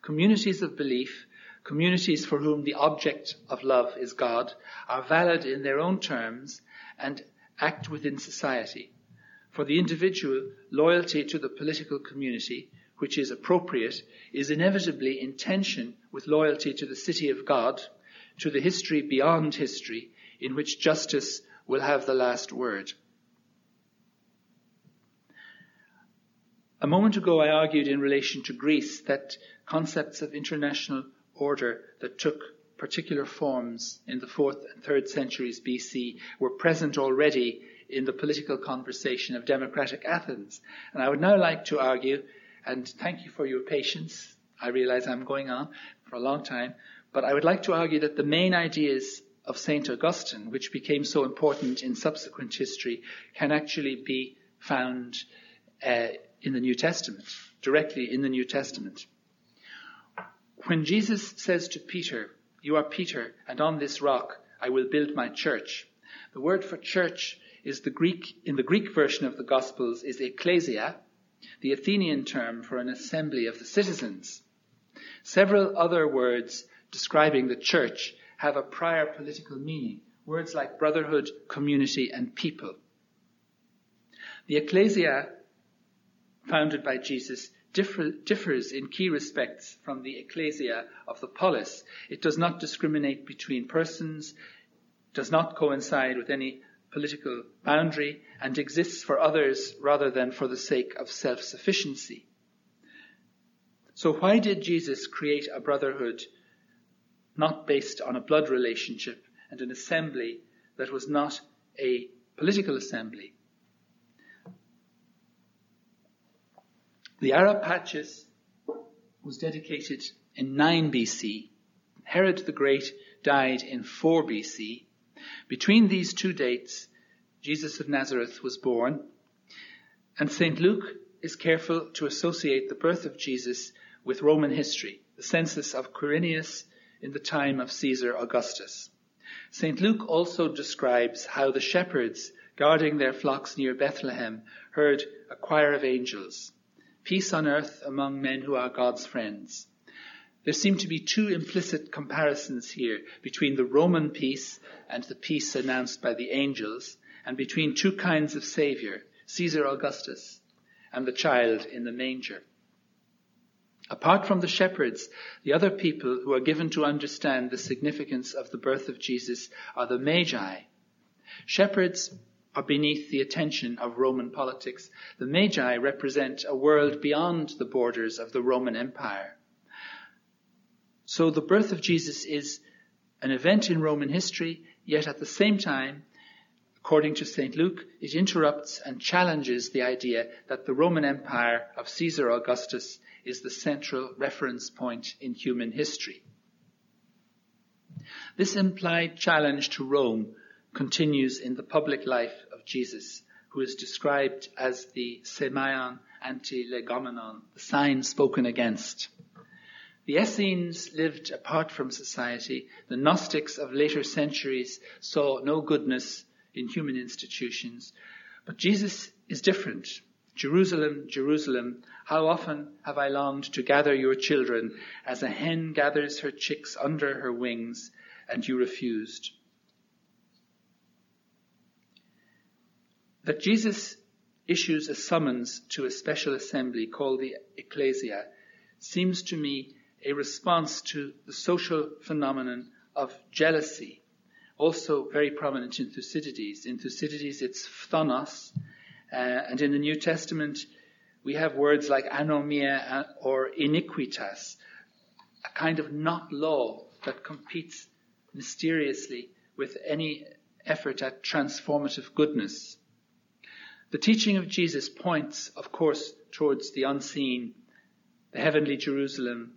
Communities of belief Communities for whom the object of love is God are valid in their own terms and act within society. For the individual, loyalty to the political community, which is appropriate, is inevitably in tension with loyalty to the city of God, to the history beyond history, in which justice will have the last word. A moment ago I argued in relation to Greece that concepts of international order that took particular forms in the fourth and third centuries BC were present already in the political conversation of democratic Athens. And I would now like to argue, and thank you for your patience. I realize I'm going on for a long time, but I would like to argue that the main ideas of St. Augustine, which became so important in subsequent history, can actually be found uh, in the New Testament, directly in the New Testament. When Jesus says to Peter, You are Peter, and on this rock I will build my church, the word for church is the Greek, in the Greek version of the Gospels, is ecclesia, the Athenian term for an assembly of the citizens. Several other words describing the church have a prior political meaning, words like brotherhood, community, and people. The ecclesia founded by Jesus differ, differs in key respects from the ecclesia of the polis. It does not discriminate between persons, does not coincide with any political boundary, and exists for others rather than for the sake of self-sufficiency. So why did Jesus create a brotherhood not based on a blood relationship and an assembly that was not a political assembly? The Ara Pacis was dedicated in 9 BC. Herod the Great died in 4 BC. Between these two dates, Jesus of Nazareth was born, and St. Luke is careful to associate the birth of Jesus with Roman history. The census of Quirinius in the time of Caesar Augustus. St. Luke also describes how the shepherds guarding their flocks near Bethlehem heard a choir of angels. Peace on earth among men who are God's friends. There seem to be two implicit comparisons here between the Roman peace and the peace announced by the angels, and between two kinds of Savior, Caesar Augustus and the child in the manger. Apart from the shepherds, the other people who are given to understand the significance of the birth of Jesus are the Magi. Shepherds are beneath the attention of Roman politics. The Magi represent a world beyond the borders of the Roman Empire. So the birth of Jesus is an event in Roman history, yet at the same time, according to St. Luke, it interrupts and challenges the idea that the Roman Empire of Caesar Augustus is the central reference point in human history. This implied challenge to Rome continues in the public life Jesus, who is described as the semeion anti-legomenon, the sign spoken against. The Essenes lived apart from society. The Gnostics of later centuries saw no goodness in human institutions. But Jesus is different. Jerusalem, Jerusalem, how often have I longed to gather your children as a hen gathers her chicks under her wings, and you refused. That Jesus issues a summons to a special assembly called the Ecclesia seems to me a response to the social phenomenon of jealousy, also very prominent in Thucydides. In Thucydides, it's phthonos, uh, and in the New Testament, we have words like anomia or iniquitas, a kind of not law that competes mysteriously with any effort at transformative goodness. The teaching of Jesus points, of course, towards the unseen, the heavenly Jerusalem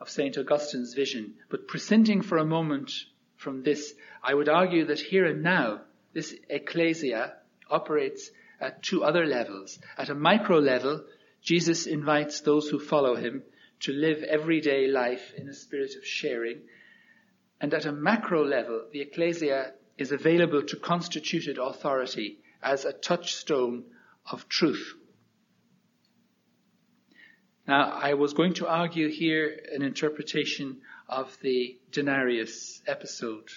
of St. Augustine's vision. But prescinding for a moment from this, I would argue that here and now, this ecclesia operates at two other levels. At a micro level, Jesus invites those who follow him to live everyday life in a spirit of sharing. And at a macro level, the ecclesia is available to constituted authority as a touchstone of truth. Now, I was going to argue here an interpretation of the denarius episode.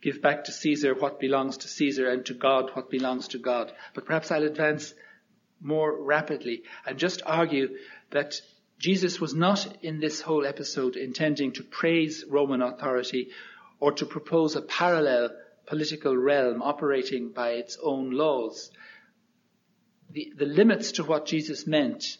Give back to Caesar what belongs to Caesar and to God what belongs to God. But perhaps I'll advance more rapidly and just argue that Jesus was not in this whole episode intending to praise Roman authority or to propose a parallel political realm operating by its own laws. The, the limits to what Jesus meant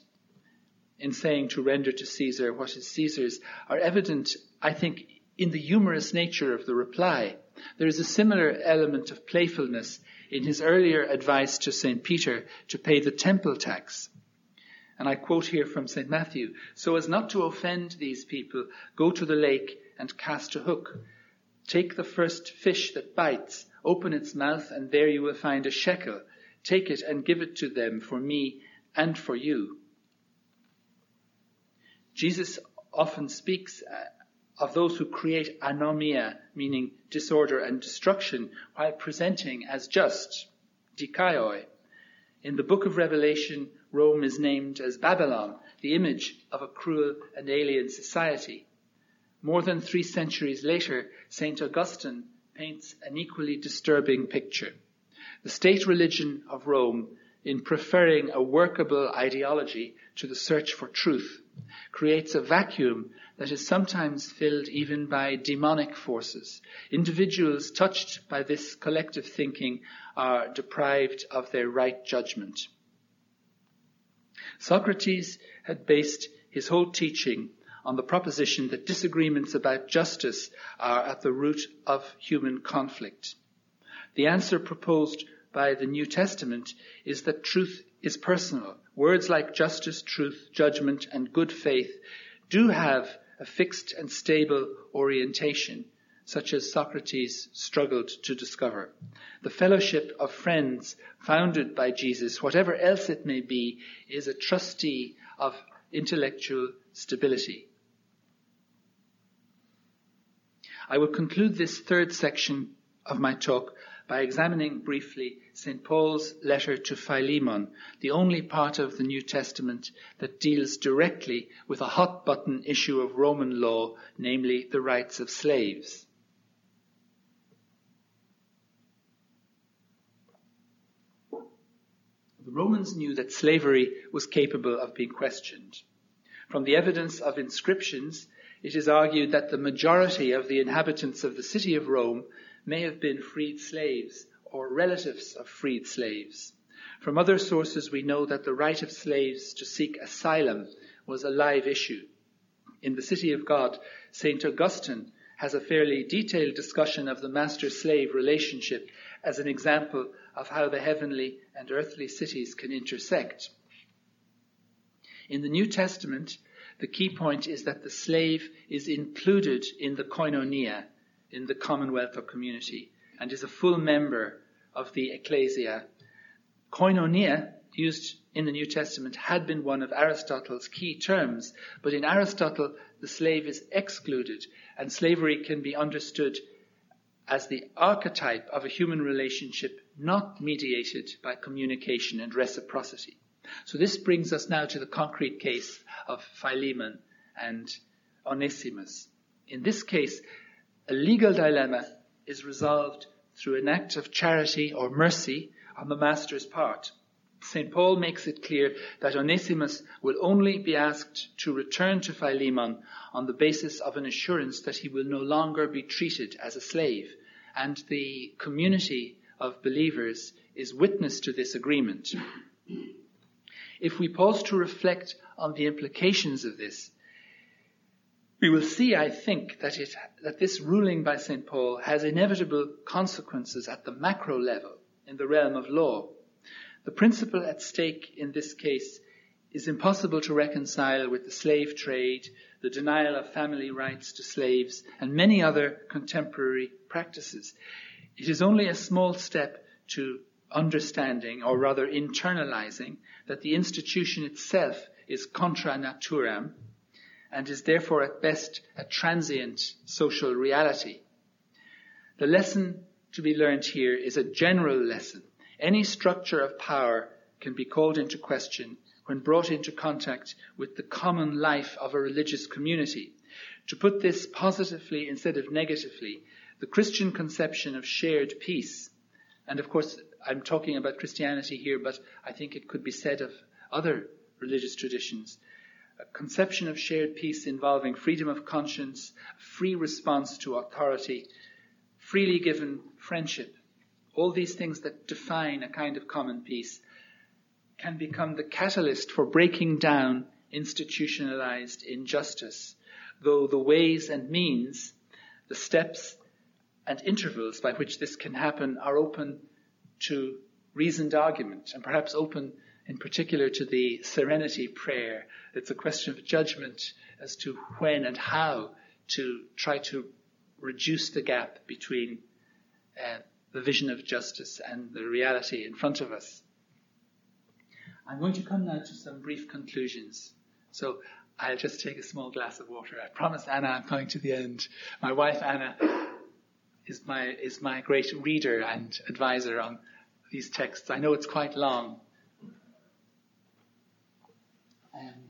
in saying to render to Caesar what is Caesar's are evident, I think, in the humorous nature of the reply. There is a similar element of playfulness in his earlier advice to St. Peter to pay the temple tax. And I quote here from St. Matthew, so as not to offend these people, go to the lake and cast a hook Take the first fish that bites, open its mouth, and there you will find a shekel. Take it and give it to them for me and for you. Jesus often speaks uh, of those who create anomia, meaning disorder and destruction, while presenting as just, dikaioi. In the book of Revelation, Rome is named as Babylon, the image of a cruel and alien society. More than three centuries later, St. Augustine paints an equally disturbing picture. The state religion of Rome, in preferring a workable ideology to the search for truth, creates a vacuum that is sometimes filled even by demonic forces. Individuals touched by this collective thinking are deprived of their right judgment. Socrates had based his whole teaching on the proposition that disagreements about justice are at the root of human conflict. The answer proposed by the New Testament is that truth is personal. Words like justice, truth, judgment, and good faith do have a fixed and stable orientation, such as Socrates struggled to discover. The fellowship of friends founded by Jesus, whatever else it may be, is a trustee of intellectual stability. I will conclude this third section of my talk by examining briefly St. Paul's letter to Philemon, the only part of the New Testament that deals directly with a hot button issue of Roman law, namely the rights of slaves. The Romans knew that slavery was capable of being questioned. From the evidence of inscriptions, it is argued that the majority of the inhabitants of the city of Rome may have been freed slaves or relatives of freed slaves. From other sources, we know that the right of slaves to seek asylum was a live issue. In the City of God, St. Augustine has a fairly detailed discussion of the master-slave relationship as an example of how the heavenly and earthly cities can intersect. In the New Testament, the key point is that the slave is included in the koinonia, in the commonwealth or community, and is a full member of the ecclesia. Koinonia, used in the New Testament, had been one of Aristotle's key terms, but in Aristotle, the slave is excluded, and slavery can be understood as the archetype of a human relationship not mediated by communication and reciprocity. So this brings us now to the concrete case of Philemon and Onesimus. In this case, a legal dilemma is resolved through an act of charity or mercy on the master's part. St. Paul makes it clear that Onesimus will only be asked to return to Philemon on the basis of an assurance that he will no longer be treated as a slave. And the community of believers is witness to this agreement. If we pause to reflect on the implications of this, we will see, I think, that, it, that this ruling by St. Paul has inevitable consequences at the macro level in the realm of law. The principle at stake in this case is impossible to reconcile with the slave trade, the denial of family rights to slaves, and many other contemporary practices. It is only a small step to understanding, or rather internalizing, that the institution itself is contra naturam, and is therefore at best a transient social reality. The lesson to be learned here is a general lesson. Any structure of power can be called into question when brought into contact with the common life of a religious community. To put this positively instead of negatively, the Christian conception of shared peace, and of course I'm talking about Christianity here, but I think it could be said of other religious traditions, a conception of shared peace involving freedom of conscience, free response to authority, freely given friendship, all these things that define a kind of common peace can become the catalyst for breaking down institutionalized injustice, though the ways and means, the steps and intervals by which this can happen are open to reasoned argument and perhaps open in particular to the serenity prayer. It's a question of judgment as to when and how to try to reduce the gap between uh, the vision of justice and the reality in front of us. I'm going to come now to some brief conclusions. So I'll just take a small glass of water. I promise Anna I'm coming to the end. My wife Anna is my, is my great reader and advisor on these texts. I know it's quite long, um,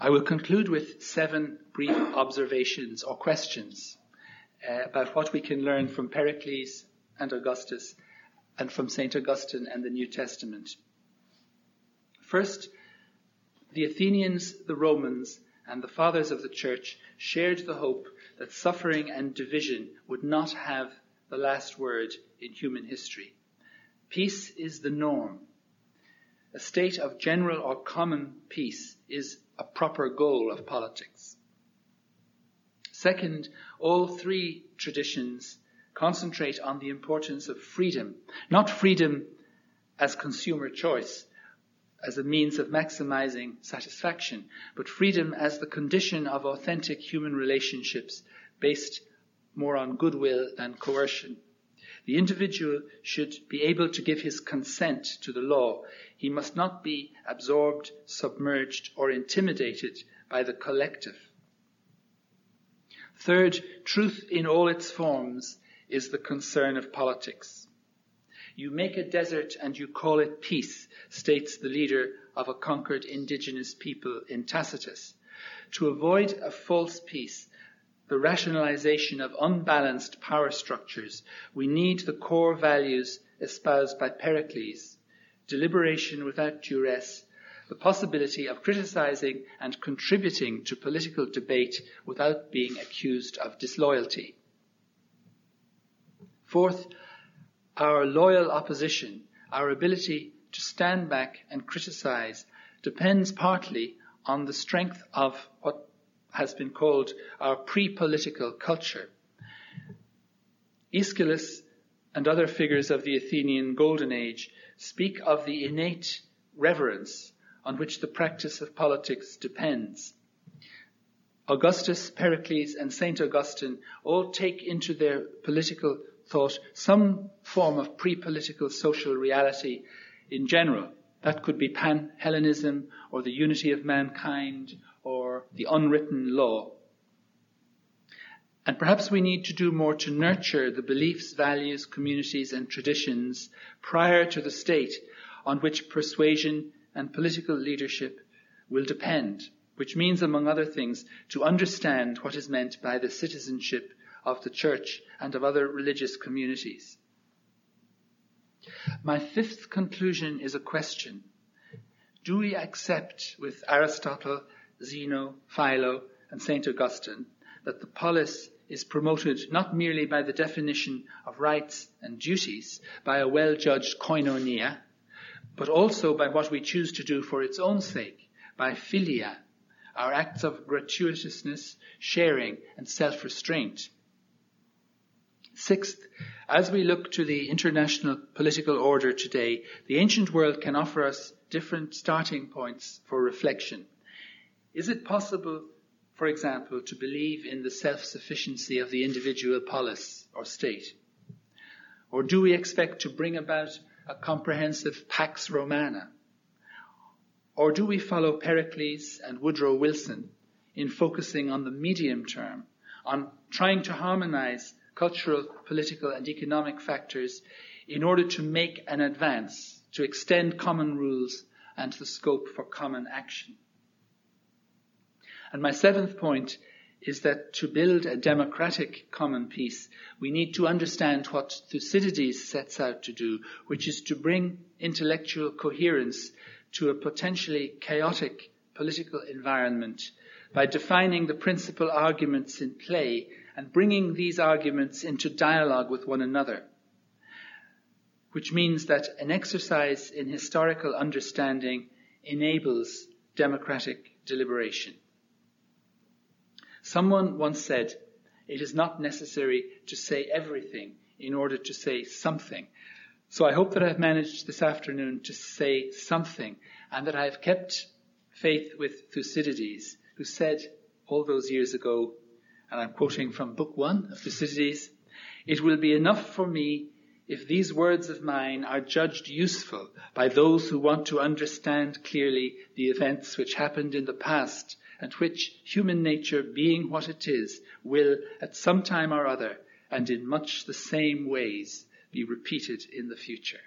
I will conclude with seven brief observations or questions uh, about what we can learn from Pericles and Augustus and from St. Augustine and the New Testament. First, the Athenians, the Romans, and the fathers of the church shared the hope that suffering and division would not have the last word in human history. Peace is the norm. A state of general or common peace is a proper goal of politics. Second, all three traditions concentrate on the importance of freedom, not freedom as consumer choice, as a means of maximizing satisfaction, but freedom as the condition of authentic human relationships based more on goodwill than coercion. The individual should be able to give his consent to the law. He must not be absorbed, submerged, or intimidated by the collective. Third, truth in all its forms is the concern of politics. You make a desert and you call it peace, states the leader of a conquered indigenous people in Tacitus. To avoid a false peace, the rationalization of unbalanced power structures, we need the core values espoused by Pericles, deliberation without duress, the possibility of criticizing and contributing to political debate without being accused of disloyalty. Fourth, our loyal opposition, our ability to stand back and criticize depends partly on the strength of what has been called our pre-political culture. Aeschylus and other figures of the Athenian Golden Age speak of the innate reverence on which the practice of politics depends. Augustus, Pericles, and St. Augustine all take into their political thought some form of pre-political social reality in general. That could be pan-Hellenism or the unity of mankind or the unwritten law. And perhaps we need to do more to nurture the beliefs, values, communities, and traditions prior to the state on which persuasion and political leadership will depend, which means, among other things, to understand what is meant by the citizenship of the church and of other religious communities. My fifth conclusion is a question. Do we accept with Aristotle, Zeno, Philo, and St. Augustine that the polis is promoted not merely by the definition of rights and duties, by a well-judged koinonia, but also by what we choose to do for its own sake, by philia, our acts of gratuitousness, sharing, and self-restraint. Sixth, as we look to the international political order today, the ancient world can offer us different starting points for reflection. Is it possible, for example, to believe in the self-sufficiency of the individual polis or state? Or do we expect to bring about a comprehensive Pax Romana? Or do we follow Pericles and Woodrow Wilson in focusing on the medium term, on trying to harmonize cultural, political and economic factors in order to make an advance, to extend common rules and the scope for common action? And my seventh point is that to build a democratic common peace, we need to understand what Thucydides sets out to do, which is to bring intellectual coherence to a potentially chaotic political environment by defining the principal arguments in play and bringing these arguments into dialogue with one another, which means that an exercise in historical understanding enables democratic deliberation. Someone once said, it is not necessary to say everything in order to say something. So I hope that I've managed this afternoon to say something and that I've kept faith with Thucydides, who said all those years ago, and I'm quoting from book one of Thucydides, it will be enough for me if these words of mine are judged useful by those who want to understand clearly the events which happened in the past and which, human nature being what it is, will at some time or other, and in much the same ways, be repeated in the future.